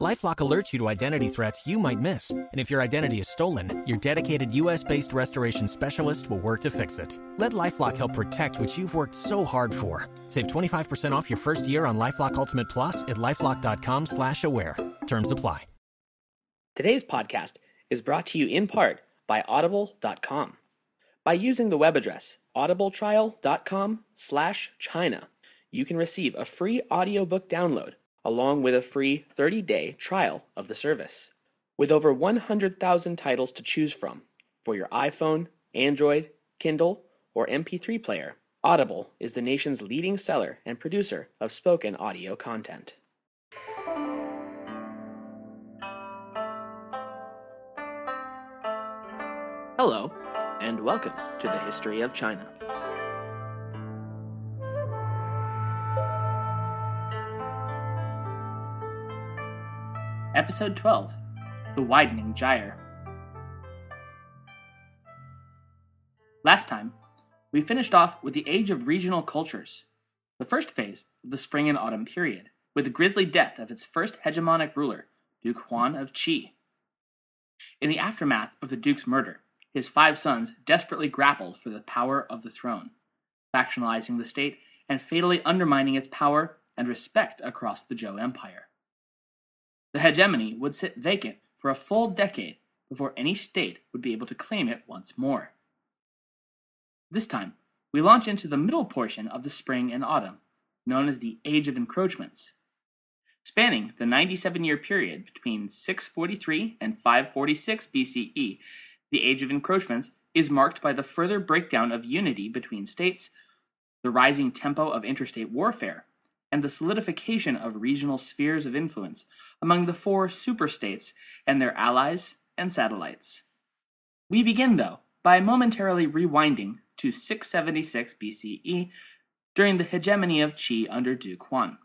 LifeLock alerts you to identity threats you might miss, and if your identity is stolen, your dedicated U.S.-based restoration specialist will work to fix it. Let LifeLock help protect what you've worked so hard for. Save 25% off your first year on LifeLock Ultimate Plus at lifeLock.com/slash-aware. Terms apply. Today's podcast is brought to you in part by Audible.com. By using the web address audibletrial.com/slash/china, you can receive a free audiobook download along with a free 30 day trial of the service. With over 100,000 titles to choose from for your iPhone, Android, Kindle, or MP3 player, Audible is the nation's leading seller and producer of spoken audio content. Hello, and welcome to the History of China. Episode 12 The Widening Gyre. Last time, we finished off with the Age of Regional Cultures, the first phase of the Spring and Autumn period, with the grisly death of its first hegemonic ruler, Duke Huan of Qi. In the aftermath of the Duke's murder, his five sons desperately grappled for the power of the throne, factionalizing the state and fatally undermining its power and respect across the Zhou Empire. The hegemony would sit vacant for a full decade before any state would be able to claim it once more. This time, we launch into the middle portion of the spring and autumn, known as the Age of Encroachments. Spanning the 97 year period between 643 and 546 BCE, the Age of Encroachments is marked by the further breakdown of unity between states, the rising tempo of interstate warfare, and the solidification of regional spheres of influence among the four superstates and their allies and satellites. We begin, though, by momentarily rewinding to 676 BCE during the hegemony of Qi under Duke Huan.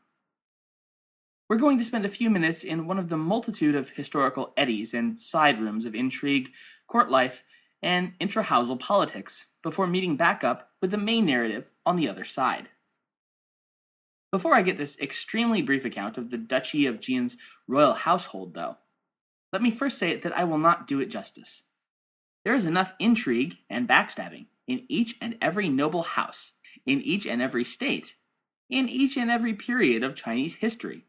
We're going to spend a few minutes in one of the multitude of historical eddies and side rooms of intrigue, court life, and intrahousal politics before meeting back up with the main narrative on the other side. Before I get this extremely brief account of the Duchy of Jin's royal household, though, let me first say that I will not do it justice. There is enough intrigue and backstabbing in each and every noble house, in each and every state, in each and every period of Chinese history,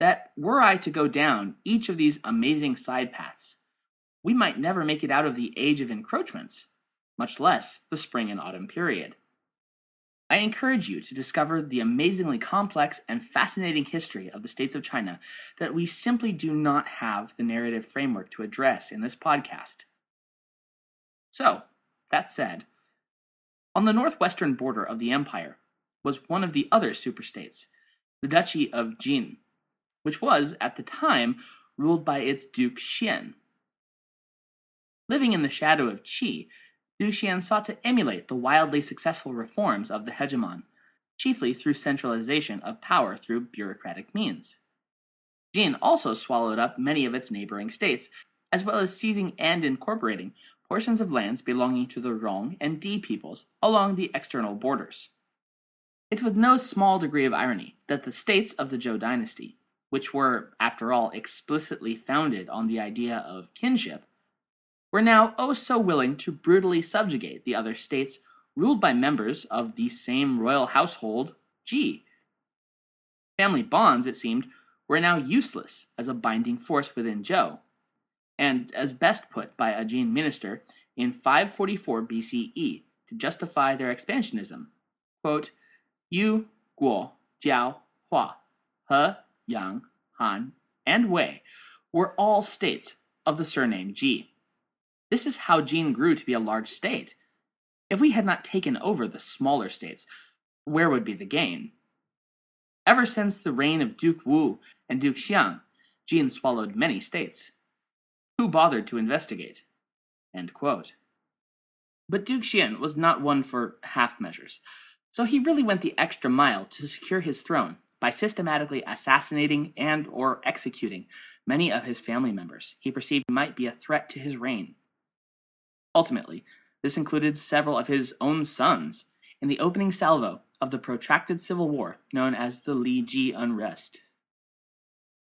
that were I to go down each of these amazing side paths, we might never make it out of the age of encroachments, much less the spring and autumn period. I encourage you to discover the amazingly complex and fascinating history of the states of China that we simply do not have the narrative framework to address in this podcast. So, that said, on the northwestern border of the empire was one of the other superstates, the Duchy of Jin, which was, at the time, ruled by its Duke Xian. Living in the shadow of Qi, Du sought to emulate the wildly successful reforms of the hegemon, chiefly through centralization of power through bureaucratic means. Jin also swallowed up many of its neighboring states, as well as seizing and incorporating portions of lands belonging to the Rong and Di peoples along the external borders. It's with no small degree of irony that the states of the Zhou dynasty, which were, after all, explicitly founded on the idea of kinship, were now oh so willing to brutally subjugate the other states ruled by members of the same royal household, Ji. Family bonds, it seemed, were now useless as a binding force within Zhou, and as best put by a Jin minister in 544 BCE to justify their expansionism, quote, Yu, Guo, Jiao, Hua, He, Yang, Han, and Wei were all states of the surname Ji. This is how Jin grew to be a large state. If we had not taken over the smaller states, where would be the gain? Ever since the reign of Duke Wu and Duke Xiang, Jin swallowed many states. Who bothered to investigate? But Duke Xian was not one for half measures, so he really went the extra mile to secure his throne by systematically assassinating and or executing many of his family members he perceived might be a threat to his reign. Ultimately, this included several of his own sons in the opening salvo of the protracted civil war known as the Li Ji unrest.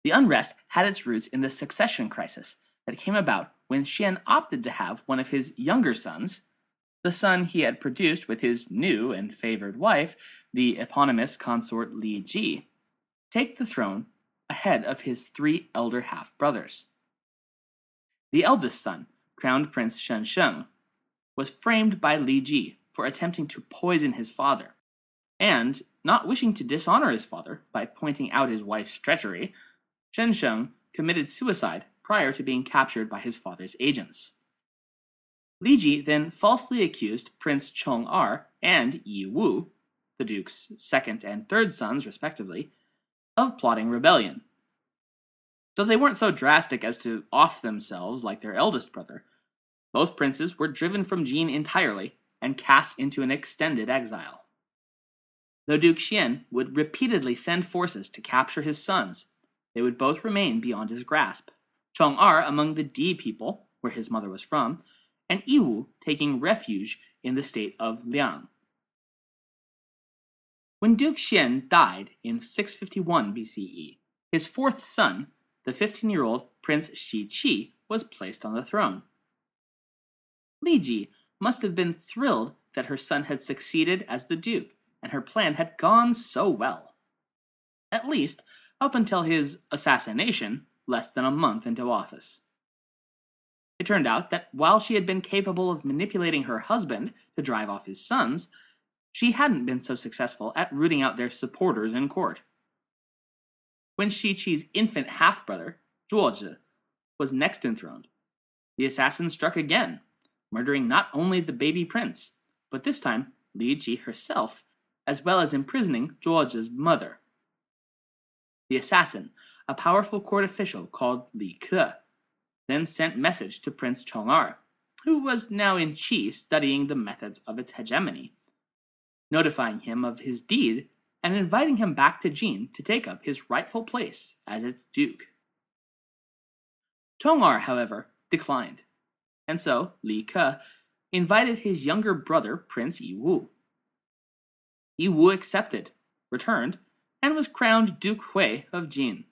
The unrest had its roots in the succession crisis that came about when Xian opted to have one of his younger sons, the son he had produced with his new and favored wife, the eponymous consort Li Ji, take the throne ahead of his three elder half brothers. The eldest son, crowned Prince Shen Sheng, was framed by Li Ji for attempting to poison his father, and, not wishing to dishonor his father by pointing out his wife's treachery, Shen Sheng committed suicide prior to being captured by his father's agents. Li Ji then falsely accused Prince Chong Er and Yi Wu, the Duke's second and third sons, respectively, of plotting rebellion. Though they weren't so drastic as to off themselves like their eldest brother, both princes were driven from Jin entirely and cast into an extended exile. Though Duke Xian would repeatedly send forces to capture his sons, they would both remain beyond his grasp. Chong Er among the Di people, where his mother was from, and Yiwu taking refuge in the state of Liang. When Duke Xian died in 651 BCE, his fourth son, the 15 year old Prince Shi Qi, was placed on the throne. Li Ji must have been thrilled that her son had succeeded as the Duke, and her plan had gone so well. At least, up until his assassination less than a month into office. It turned out that while she had been capable of manipulating her husband to drive off his sons, she hadn't been so successful at rooting out their supporters in court. When Shi Qi's infant half brother, Zhuozhi, was next enthroned, the assassin struck again, murdering not only the baby prince, but this time Li Ji herself, as well as imprisoning Zhuozhi's mother. The assassin, a powerful court official called Li Ke, then sent message to Prince Chong'er, who was now in Qi studying the methods of its hegemony, notifying him of his deed and inviting him back to Jin to take up his rightful place as its duke. Chong'er, however, declined, and so Li Ke invited his younger brother, Prince Yi Wu. Yi Wu accepted, returned, and was crowned Duke Hui of Jin.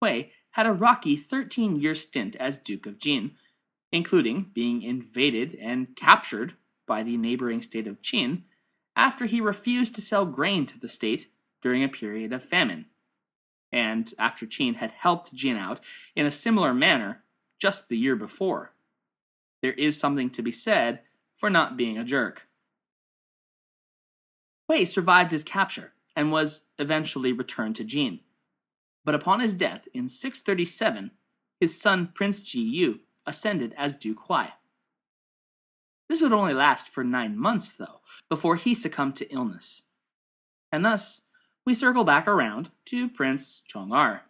Hui had a rocky 13 year stint as Duke of Jin, including being invaded and captured by the neighboring state of Qin after he refused to sell grain to the state during a period of famine, and after Qin had helped Jin out in a similar manner just the year before. There is something to be said for not being a jerk. Hui survived his capture and was eventually returned to Jin. But upon his death in 637, his son Prince Ji Yu ascended as Duke Huai. This would only last for nine months, though, before he succumbed to illness. And thus, we circle back around to Prince Chong'er.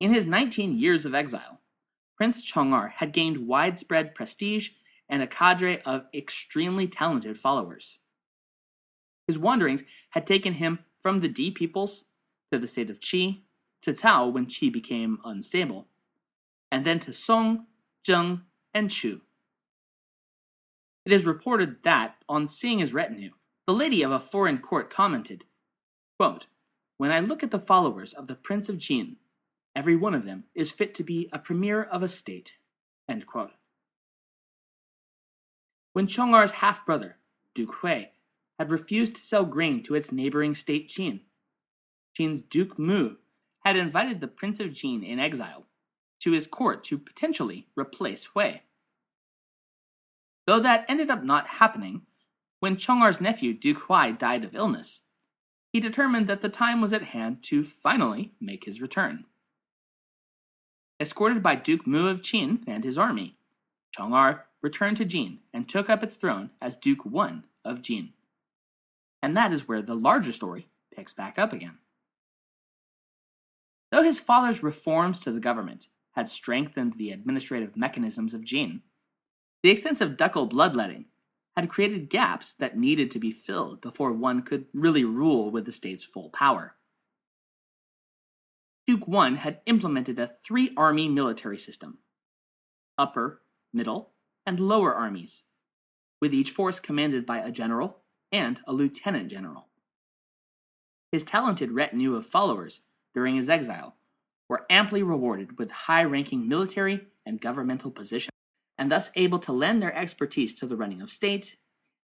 In his 19 years of exile, Prince Chong'er had gained widespread prestige and a cadre of extremely talented followers. His wanderings had taken him from the Di peoples to the state of Qi, to Cao when Qi became unstable, and then to Song, Zheng, and Chu. It is reported that, on seeing his retinue, the lady of a foreign court commented, quote, When I look at the followers of the Prince of Jin, every one of them is fit to be a premier of a state. When Chong'er's half brother, Duke Hui, had refused to sell grain to its neighboring state Qin, Jin's Duke Mu had invited the Prince of Jin in exile to his court to potentially replace Hui. Though that ended up not happening, when Chong'er's nephew Duke Huai died of illness, he determined that the time was at hand to finally make his return. Escorted by Duke Mu of Qin and his army, Chong'er returned to Jin and took up its throne as Duke I of Jin. And that is where the larger story picks back up again. Though his father's reforms to the government had strengthened the administrative mechanisms of Jin, the extensive ducal bloodletting had created gaps that needed to be filled before one could really rule with the state's full power. Duke Wen had implemented a three army military system upper, middle, and lower armies, with each force commanded by a general and a lieutenant general. His talented retinue of followers during his exile were amply rewarded with high ranking military and governmental positions, and thus able to lend their expertise to the running of state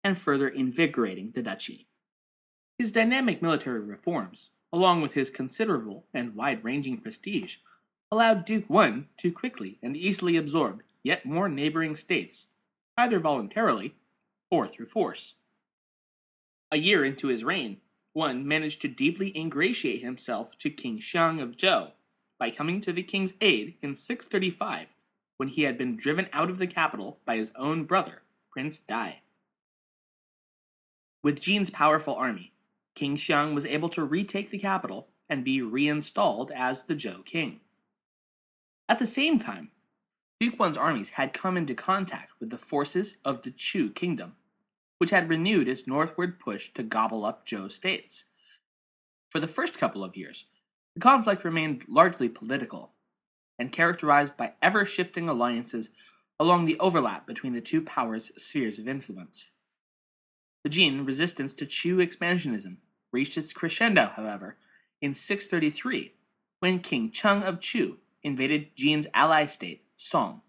and further invigorating the duchy. His dynamic military reforms, along with his considerable and wide ranging prestige, allowed Duke Wen to quickly and easily absorb yet more neighboring states, either voluntarily or through force. A year into his reign, Wen managed to deeply ingratiate himself to King Xiang of Zhou by coming to the king's aid in 635 when he had been driven out of the capital by his own brother, Prince Dai. With Jin's powerful army, King Xiang was able to retake the capital and be reinstalled as the Zhou king. At the same time, Duke armies had come into contact with the forces of the Chu kingdom, which had renewed its northward push to gobble up Zhou states. For the first couple of years, the conflict remained largely political and characterized by ever shifting alliances along the overlap between the two powers' spheres of influence. The Jin resistance to Chu expansionism reached its crescendo, however, in 633 when King Cheng of Chu invaded Jin's ally state, Song,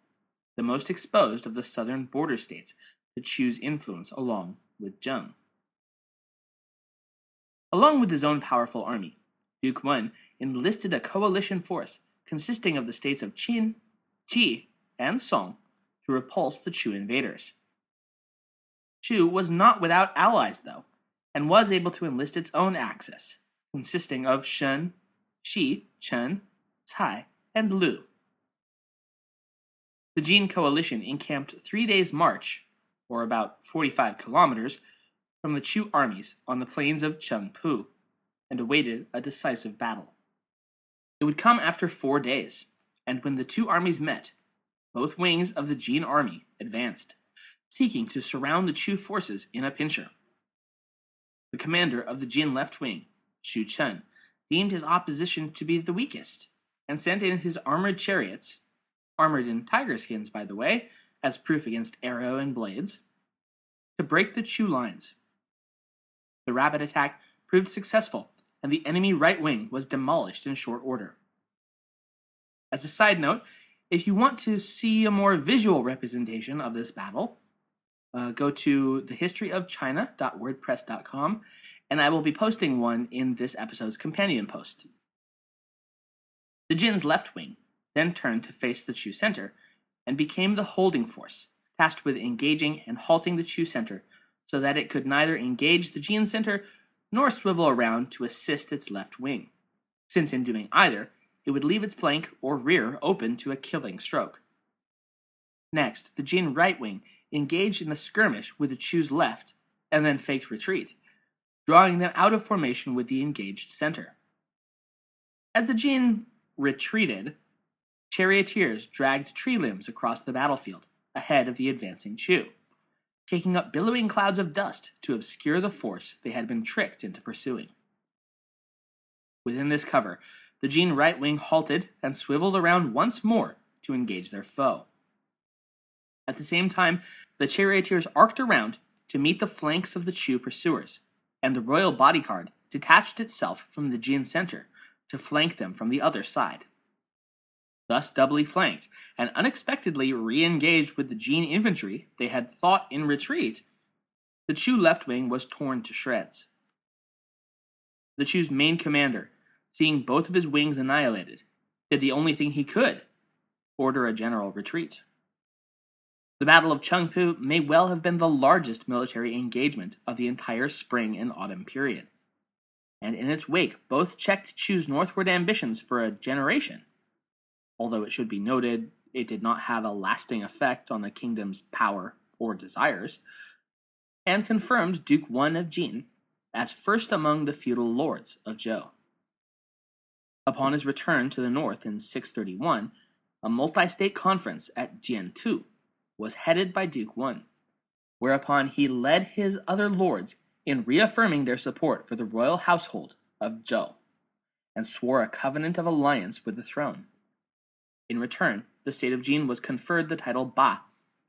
the most exposed of the southern border states to Chu's influence along with Zheng. Along with his own powerful army, Duke Wen enlisted a coalition force consisting of the states of Qin, Qi, and Song to repulse the Chu invaders. Chu was not without allies, though, and was able to enlist its own axis, consisting of Shen, Shi, Chen, Cai, and Lu. The Jin coalition encamped three days' march, or about 45 kilometers, from the Chu armies on the plains of Chengpu, and awaited a decisive battle. It would come after four days, and when the two armies met, both wings of the Jin army advanced, seeking to surround the Chu forces in a pincher. The commander of the Jin left wing, Xu Chen, deemed his opposition to be the weakest, and sent in his armored chariots, armored in tiger skins, by the way, as proof against arrow and blades, to break the Chu lines. The rapid attack proved successful, and the enemy right wing was demolished in short order. As a side note, if you want to see a more visual representation of this battle, uh, go to thehistoryofchina.wordpress.com, and I will be posting one in this episode's companion post. The Jin's left wing then turned to face the Chu center and became the holding force, tasked with engaging and halting the Chu center so that it could neither engage the Jin center nor swivel around to assist its left wing, since in doing either, it would leave its flank or rear open to a killing stroke. Next, the Jin right wing engaged in a skirmish with the Chu's left and then faked retreat, drawing them out of formation with the engaged center. As the Jin retreated, charioteers dragged tree limbs across the battlefield ahead of the advancing Chu kicking up billowing clouds of dust to obscure the force they had been tricked into pursuing. Within this cover, the Jin right wing halted and swiveled around once more to engage their foe. At the same time, the charioteers arced around to meet the flanks of the Chu pursuers, and the royal bodyguard detached itself from the Jin center to flank them from the other side thus doubly flanked, and unexpectedly re engaged with the Jin infantry they had thought in retreat, the Chu left wing was torn to shreds. The Chu's main commander, seeing both of his wings annihilated, did the only thing he could order a general retreat. The Battle of Chengpu may well have been the largest military engagement of the entire spring and autumn period, and in its wake both checked Chu's northward ambitions for a generation although it should be noted it did not have a lasting effect on the kingdom's power or desires, and confirmed Duke Wen of Jin as first among the feudal lords of Zhou. Upon his return to the north in 631, a multi state conference at Jiantu was headed by Duke Wen, whereupon he led his other lords in reaffirming their support for the royal household of Zhou and swore a covenant of alliance with the throne. In return, the state of Jin was conferred the title Ba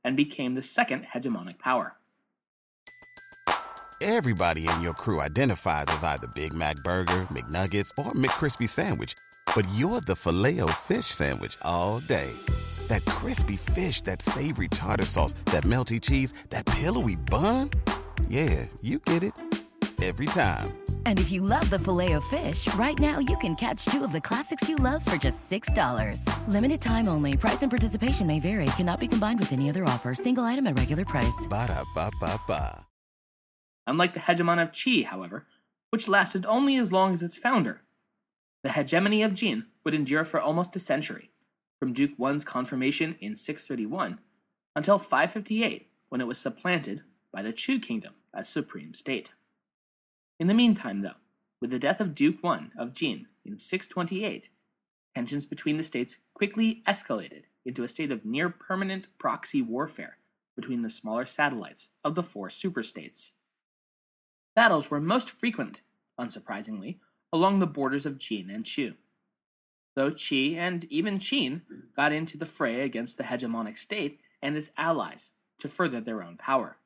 and became the second hegemonic power. Everybody in your crew identifies as either Big Mac Burger, McNuggets, or McCrispy Sandwich, but you're the Filet-O-Fish Sandwich all day. That crispy fish, that savory tartar sauce, that melty cheese, that pillowy bun. Yeah, you get it every time. And if you love the filet of fish, right now you can catch two of the classics you love for just $6. Limited time only. Price and participation may vary. Cannot be combined with any other offer. Single item at regular price. Ba da ba ba ba. Unlike the hegemon of Qi, however, which lasted only as long as its founder, the hegemony of Jin would endure for almost a century, from Duke Wen's confirmation in 631 until 558, when it was supplanted by the Chu kingdom as supreme state. In the meantime, though, with the death of Duke Wen of Jin in 628, tensions between the states quickly escalated into a state of near permanent proxy warfare between the smaller satellites of the four superstates. Battles were most frequent, unsurprisingly, along the borders of Jin and Chu. Though Qi and even Qin got into the fray against the hegemonic state and its allies to further their own power.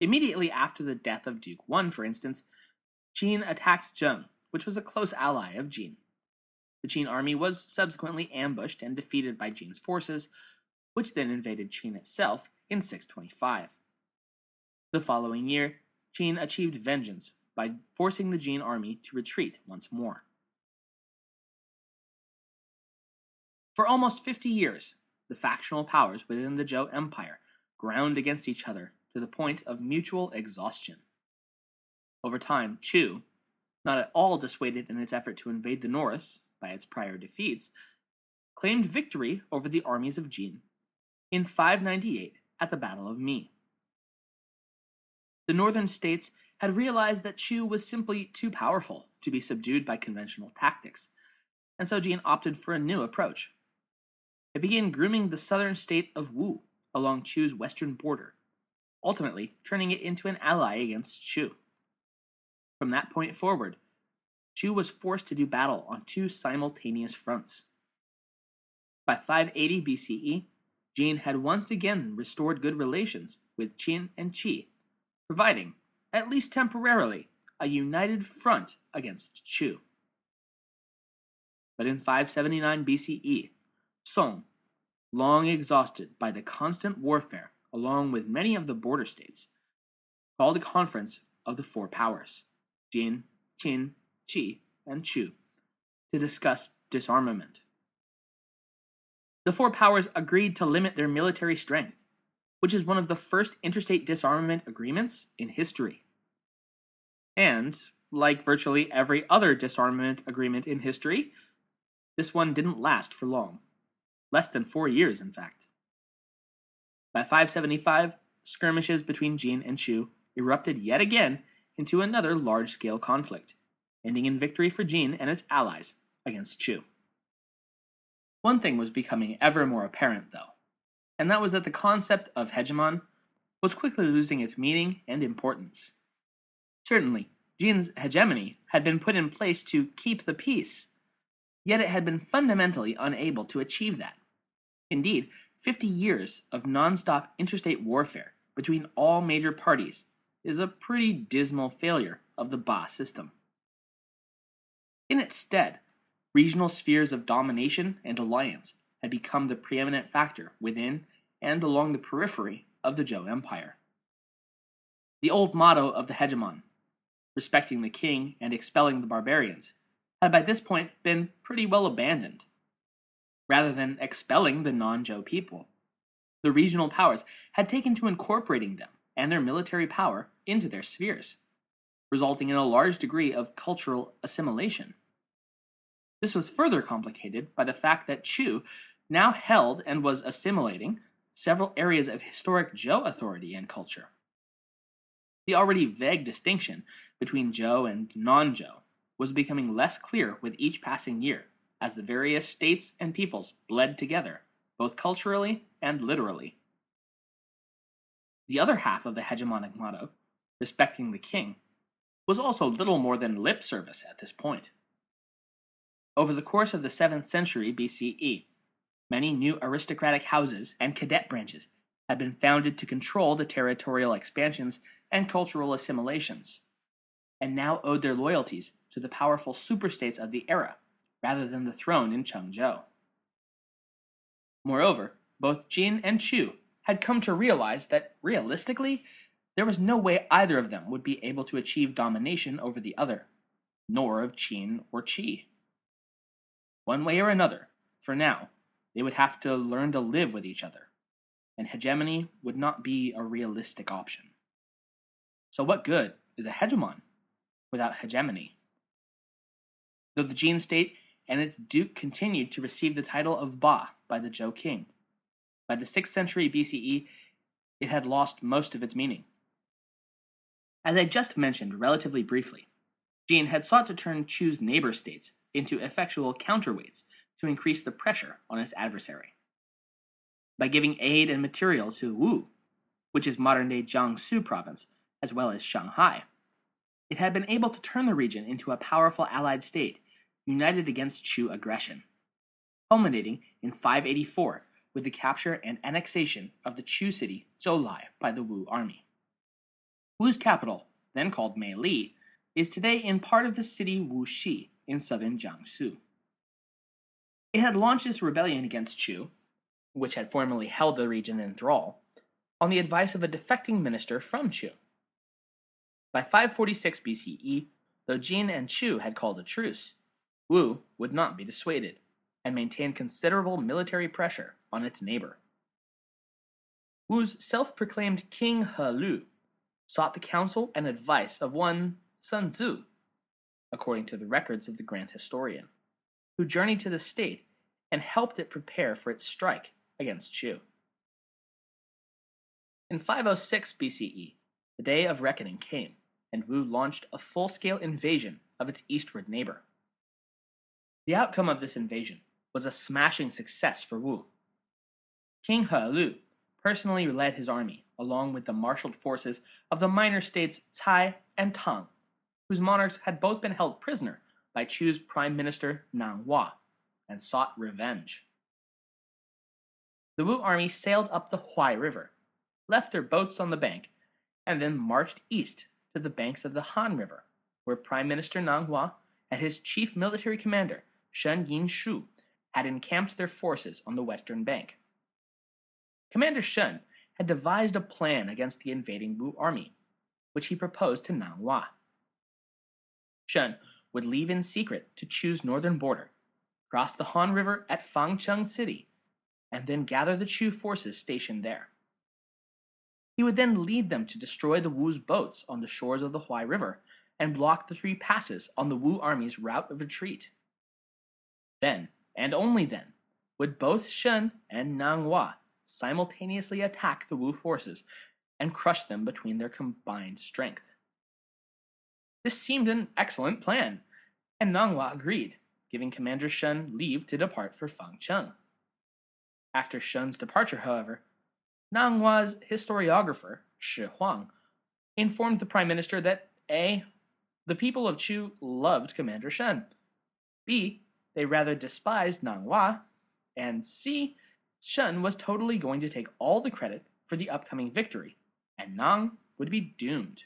Immediately after the death of Duke Wen, for instance, Qin attacked Zheng, which was a close ally of Jin. The Qin army was subsequently ambushed and defeated by Jin's forces, which then invaded Qin itself in 625. The following year, Qin achieved vengeance by forcing the Jin army to retreat once more. For almost 50 years, the factional powers within the Zhou Empire ground against each other to the point of mutual exhaustion. Over time, Chu, not at all dissuaded in its effort to invade the north by its prior defeats, claimed victory over the armies of Jin in 598 at the Battle of Mi. The northern states had realized that Chu was simply too powerful to be subdued by conventional tactics, and so Jin opted for a new approach. It began grooming the southern state of Wu along Chu's western border, ultimately turning it into an ally against Chu. From that point forward, Chu was forced to do battle on two simultaneous fronts. By 580 BCE, Jin had once again restored good relations with Qin and Qi, providing, at least temporarily, a united front against Chu. But in 579 BCE, Song, long exhausted by the constant warfare along with many of the border states, called a conference of the four powers. Jin, Qin, Qi, and Chu to discuss disarmament. The four powers agreed to limit their military strength, which is one of the first interstate disarmament agreements in history. And, like virtually every other disarmament agreement in history, this one didn't last for long. Less than four years, in fact. By 575, skirmishes between Jin and Chu erupted yet again into another large scale conflict, ending in victory for Jin and its allies against Chu. One thing was becoming ever more apparent, though, and that was that the concept of hegemon was quickly losing its meaning and importance. Certainly, Jin's hegemony had been put in place to keep the peace, yet it had been fundamentally unable to achieve that. Indeed, 50 years of nonstop interstate warfare between all major parties is a pretty dismal failure of the Ba system. In its stead, regional spheres of domination and alliance had become the preeminent factor within and along the periphery of the Zhou Empire. The old motto of the hegemon, respecting the king and expelling the barbarians, had by this point been pretty well abandoned. Rather than expelling the non Zhou people, the regional powers had taken to incorporating them and their military power into their spheres, resulting in a large degree of cultural assimilation. This was further complicated by the fact that Chu now held and was assimilating several areas of historic Zhou authority and culture. The already vague distinction between Zhou and non Zhou was becoming less clear with each passing year as the various states and peoples bled together, both culturally and literally. The other half of the hegemonic motto, respecting the king, was also little more than lip service at this point. Over the course of the 7th century BCE, many new aristocratic houses and cadet branches had been founded to control the territorial expansions and cultural assimilations, and now owed their loyalties to the powerful superstates of the era rather than the throne in Chengzhou. Moreover, both Jin and Chu had come to realize that, realistically, there was no way either of them would be able to achieve domination over the other, nor of Qin or Qi. One way or another, for now, they would have to learn to live with each other, and hegemony would not be a realistic option. So, what good is a hegemon without hegemony? Though the Jin state and its duke continued to receive the title of Ba by the Zhou king, by the 6th century BCE, it had lost most of its meaning. As I just mentioned relatively briefly, Jin had sought to turn Chu's neighbor states into effectual counterweights to increase the pressure on its adversary. By giving aid and material to Wu, which is modern day Jiangsu province, as well as Shanghai, it had been able to turn the region into a powerful allied state united against Chu aggression, culminating in 584 with the capture and annexation of the Chu city Zhoulai by the Wu army. Wu's capital, then called Meili, is today in part of the city Wuxi in southern Jiangsu. It had launched its rebellion against Chu, which had formerly held the region in thrall, on the advice of a defecting minister from Chu. By 546 BCE, though Jin and Chu had called a truce, Wu would not be dissuaded and maintained considerable military pressure on its neighbor. Wu's self proclaimed King He Lu sought the counsel and advice of one Sun Tzu, according to the records of the Grand Historian, who journeyed to the state and helped it prepare for its strike against Chu. In 506 BCE, the day of reckoning came, and Wu launched a full scale invasion of its eastward neighbor. The outcome of this invasion was a smashing success for Wu. King He Lu personally led his army along with the marshaled forces of the minor states Cai and Tang, whose monarchs had both been held prisoner by Chu's prime minister Nang Hua and sought revenge. The Wu army sailed up the Huai River, left their boats on the bank, and then marched east to the banks of the Han River, where Prime Minister Nang Hua and his chief military commander, Shen Yin Shu, had encamped their forces on the western bank. Commander Shen had devised a plan against the invading Wu army, which he proposed to Nang Hua. Shen would leave in secret to Chu's northern border, cross the Han River at Fangcheng City, and then gather the Chu forces stationed there. He would then lead them to destroy the Wu's boats on the shores of the Huai River and block the three passes on the Wu army's route of retreat. Then, and only then, would both Shen and Nang Hua simultaneously attack the Wu forces and crush them between their combined strength. This seemed an excellent plan, and Nang Hua agreed, giving Commander Shen leave to depart for Fangcheng. After Shen's departure, however, Nang Hua's historiographer, Shi Huang, informed the Prime Minister that A. The people of Chu loved Commander Shen, B. They rather despised Nang Hua, and C. Shen was totally going to take all the credit for the upcoming victory, and Nang would be doomed.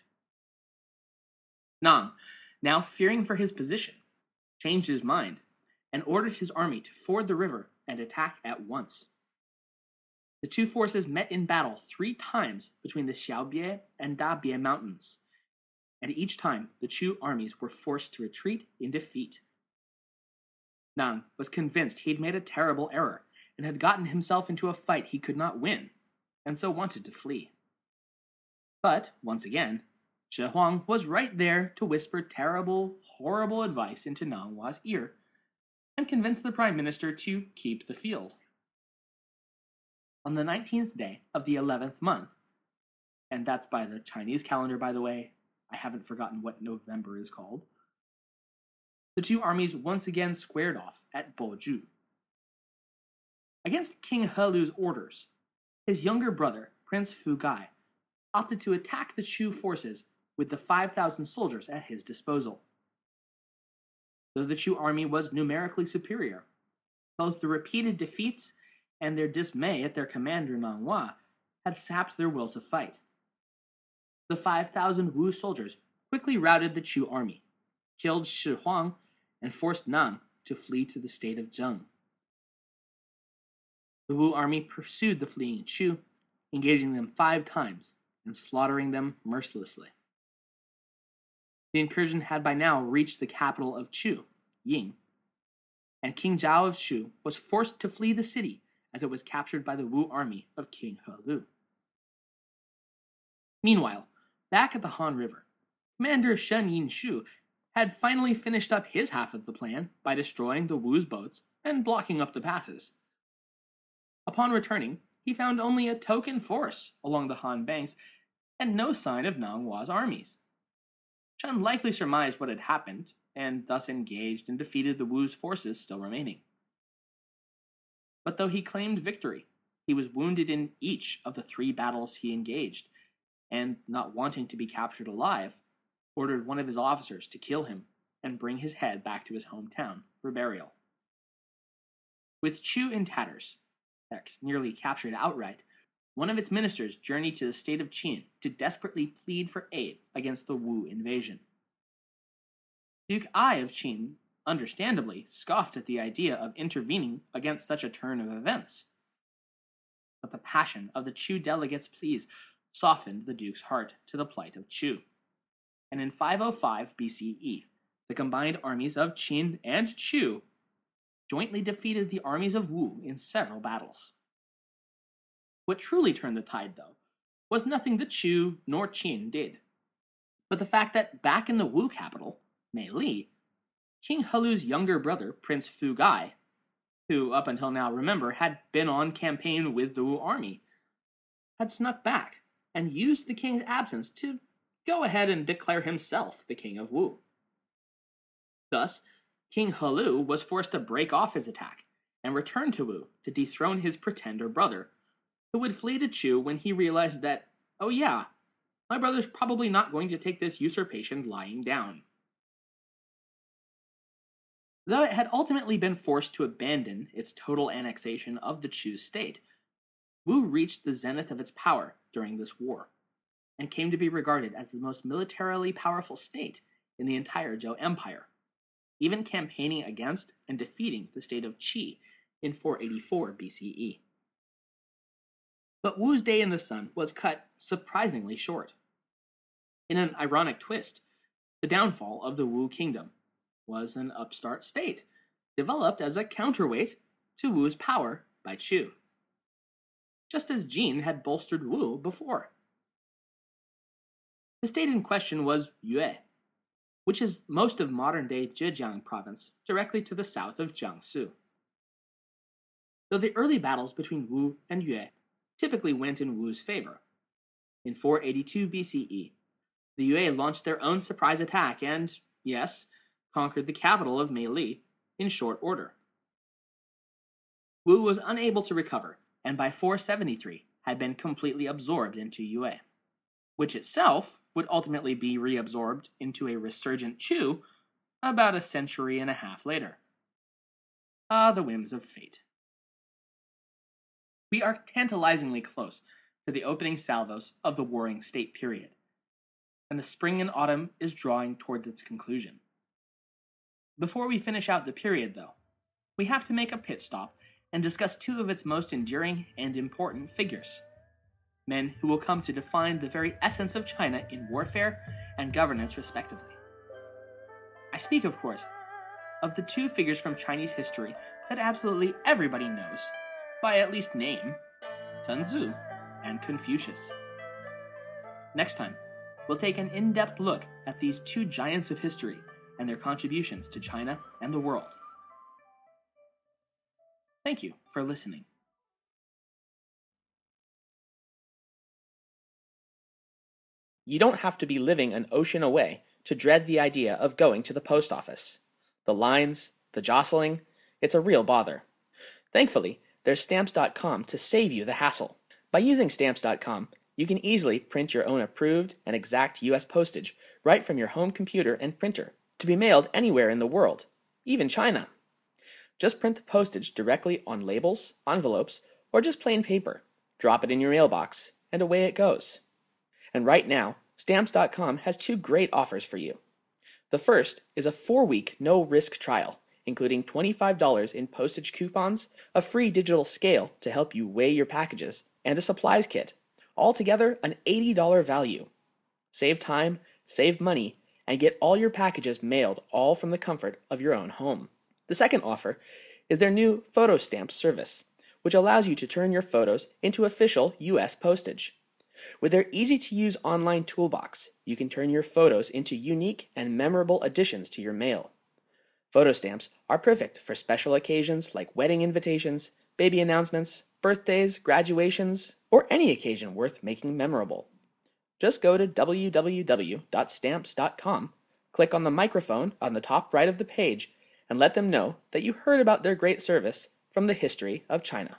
Nang, now fearing for his position, changed his mind and ordered his army to ford the river and attack at once. The two forces met in battle three times between the Xiaobie and Dabie mountains, and each time the Chu armies were forced to retreat in defeat. Nang was convinced he'd made a terrible error and had gotten himself into a fight he could not win, and so wanted to flee. But, once again, Shi Huang was right there to whisper terrible, horrible advice into Nang ear and convince the Prime Minister to keep the field. On the 19th day of the 11th month, and that's by the Chinese calendar, by the way, I haven't forgotten what November is called, the two armies once again squared off at Boju. Against King He Lu's orders, his younger brother, Prince Fu Gai, opted to attack the Chu forces with the 5,000 soldiers at his disposal. Though the Chu army was numerically superior, both the repeated defeats and their dismay at their commander Nang Hua had sapped their will to fight. The 5,000 Wu soldiers quickly routed the Chu army, killed Shi Huang, and forced Nang to flee to the state of Zheng. The Wu army pursued the fleeing Chu, engaging them five times and slaughtering them mercilessly. The incursion had by now reached the capital of Chu, Ying, and King Zhao of Chu was forced to flee the city as it was captured by the Wu army of King He Lu. Meanwhile, back at the Han River, Commander Shen Yinshu had finally finished up his half of the plan by destroying the Wu's boats and blocking up the passes. Upon returning, he found only a token force along the Han banks and no sign of Nang Hua's armies. Shen likely surmised what had happened and thus engaged and defeated the Wu's forces still remaining. But though he claimed victory, he was wounded in each of the three battles he engaged, and not wanting to be captured alive, ordered one of his officers to kill him and bring his head back to his hometown for burial. With Chu in tatters, heck, nearly captured outright, one of its ministers journeyed to the state of Qin to desperately plead for aid against the Wu invasion. Duke Ai of Qin, understandably, scoffed at the idea of intervening against such a turn of events. But the passion of the Chu delegates' pleas softened the Duke's heart to the plight of Chu. And in 505 BCE, the combined armies of Qin and Chu jointly defeated the armies of Wu in several battles. What truly turned the tide, though, was nothing that Chu nor Qin did, but the fact that back in the Wu capital, Mei Li, King Helu's younger brother, Prince Fu Gai, who up until now, remember, had been on campaign with the Wu army, had snuck back and used the king's absence to go ahead and declare himself the king of Wu. Thus, King Helu was forced to break off his attack and return to Wu to dethrone his pretender brother, who would flee to Chu when he realized that, oh yeah, my brother's probably not going to take this usurpation lying down. Though it had ultimately been forced to abandon its total annexation of the Chu state, Wu reached the zenith of its power during this war, and came to be regarded as the most militarily powerful state in the entire Zhou Empire, even campaigning against and defeating the state of Qi in 484 BCE. But Wu's day in the sun was cut surprisingly short. In an ironic twist, the downfall of the Wu kingdom was an upstart state, developed as a counterweight to Wu's power by Chu just as Jin had bolstered Wu before. The state in question was Yue, which is most of modern day Zhejiang province, directly to the south of Jiangsu. Though the early battles between Wu and Yue typically went in Wu's favor, in 482 BCE, the Yue launched their own surprise attack and, yes, conquered the capital of Mei Li in short order. Wu was unable to recover and by 473 had been completely absorbed into Yue, which itself would ultimately be reabsorbed into a resurgent Chu about a century and a half later. Ah, the whims of fate. We are tantalizingly close to the opening salvos of the Warring State period, and the spring and autumn is drawing towards its conclusion. Before we finish out the period, though, we have to make a pit stop and discuss two of its most enduring and important figures men who will come to define the very essence of China in warfare and governance, respectively. I speak, of course, of the two figures from Chinese history that absolutely everybody knows, by at least name Sun Tzu and Confucius. Next time, we'll take an in depth look at these two giants of history and their contributions to China and the world. Thank you for listening. You don't have to be living an ocean away to dread the idea of going to the post office. The lines, the jostling, it's a real bother. Thankfully, there's stamps.com to save you the hassle. By using stamps.com, you can easily print your own approved and exact U.S. postage right from your home computer and printer to be mailed anywhere in the world, even China. Just print the postage directly on labels, envelopes, or just plain paper. Drop it in your mailbox, and away it goes. And right now, Stamps.com has two great offers for you. The first is a four week no risk trial, including $25 in postage coupons, a free digital scale to help you weigh your packages, and a supplies kit. Altogether, an $80 value. Save time, save money, and get all your packages mailed all from the comfort of your own home. The second offer is their new photo stamp service, which allows you to turn your photos into official US postage. With their easy to use online toolbox, you can turn your photos into unique and memorable additions to your mail. Photo stamps are perfect for special occasions like wedding invitations, baby announcements, birthdays, graduations, or any occasion worth making memorable. Just go to www.stamps.com, click on the microphone on the top right of the page, and let them know that you heard about their great service from the history of China.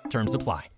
Terms apply.